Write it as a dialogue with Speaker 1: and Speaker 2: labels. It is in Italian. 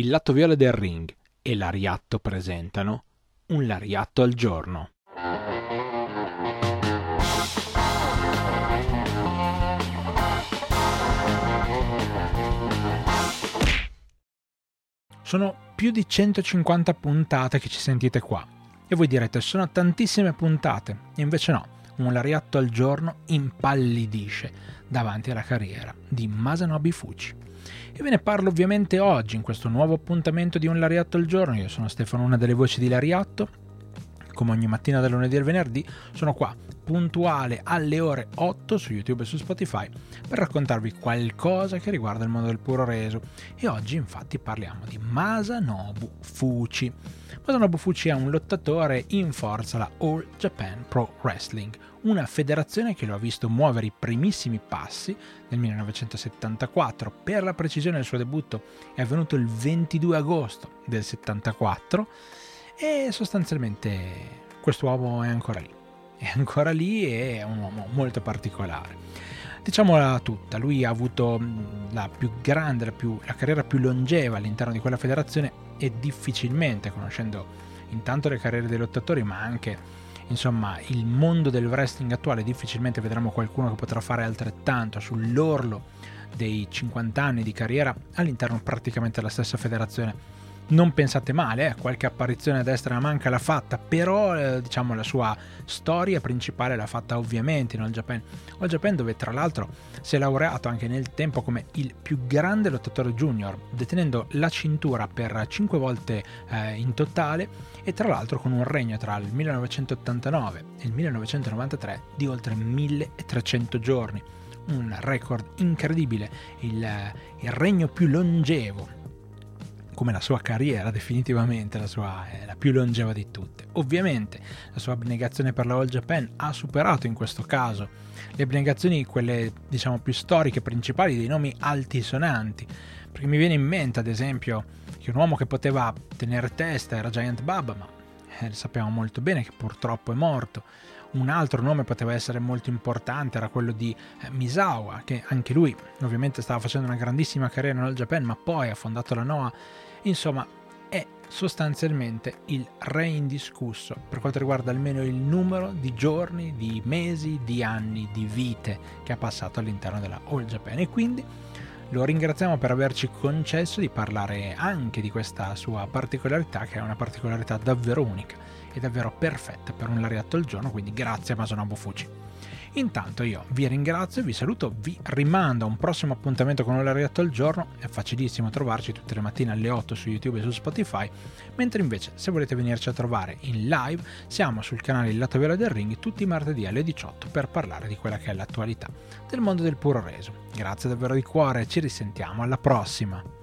Speaker 1: il lato viola del ring e l'Ariatto presentano un Lariatto al giorno. Sono più di 150 puntate che ci sentite qua. E voi direte, sono tantissime puntate. E invece no, un lariatto al giorno impallidisce davanti alla carriera di Masanobu Fuji. E ve ne parlo ovviamente oggi in questo nuovo appuntamento di un lariatto al giorno. Io sono Stefano, una delle voci di Lariatto. Come ogni mattina dal lunedì al venerdì sono qua puntuale alle ore 8 su YouTube e su Spotify per raccontarvi qualcosa che riguarda il mondo del puro reso. E oggi infatti parliamo di Masanobu Fuchi. Masanobu Fuchi è un lottatore in forza alla All Japan Pro Wrestling, una federazione che lo ha visto muovere i primissimi passi nel 1974. Per la precisione il suo debutto è avvenuto il 22 agosto del 74 e sostanzialmente quest'uomo è ancora lì è ancora lì e è un uomo molto particolare. Diciamola tutta, lui ha avuto la più grande, la, più, la carriera più longeva all'interno di quella federazione e difficilmente, conoscendo intanto le carriere dei lottatori, ma anche insomma il mondo del wrestling attuale, difficilmente vedremo qualcuno che potrà fare altrettanto sull'orlo dei 50 anni di carriera all'interno praticamente della stessa federazione non pensate male, eh, qualche apparizione a destra e a manca l'ha fatta, però eh, diciamo la sua storia principale l'ha fatta ovviamente in All Japan. All Japan dove tra l'altro si è laureato anche nel tempo come il più grande lottatore junior, detenendo la cintura per 5 volte eh, in totale e tra l'altro con un regno tra il 1989 e il 1993 di oltre 1300 giorni. Un record incredibile, il, il regno più longevo come la sua carriera definitivamente la, sua, è la più longeva di tutte. Ovviamente la sua abnegazione per la All Japan ha superato in questo caso le abnegazioni, quelle diciamo più storiche, principali, dei nomi altisonanti, perché mi viene in mente ad esempio che un uomo che poteva tenere testa era Giant Baba, ma eh, sappiamo molto bene che purtroppo è morto. Un altro nome poteva essere molto importante, era quello di eh, Misawa, che anche lui ovviamente stava facendo una grandissima carriera nel Japan, ma poi ha fondato la Noah Insomma, è sostanzialmente il re indiscusso per quanto riguarda almeno il numero di giorni, di mesi, di anni, di vite che ha passato all'interno della All Japan e quindi lo ringraziamo per averci concesso di parlare anche di questa sua particolarità che è una particolarità davvero unica e davvero perfetta per un lariatto al giorno, quindi grazie Masonobu Fuji. Intanto io vi ringrazio, vi saluto, vi rimando a un prossimo appuntamento con l'Arietto al giorno, è facilissimo trovarci tutte le mattine alle 8 su YouTube e su Spotify, mentre invece se volete venirci a trovare in live siamo sul canale Il Lato Vero del Ring tutti i martedì alle 18 per parlare di quella che è l'attualità del mondo del puro reso. Grazie davvero di cuore, ci risentiamo alla prossima!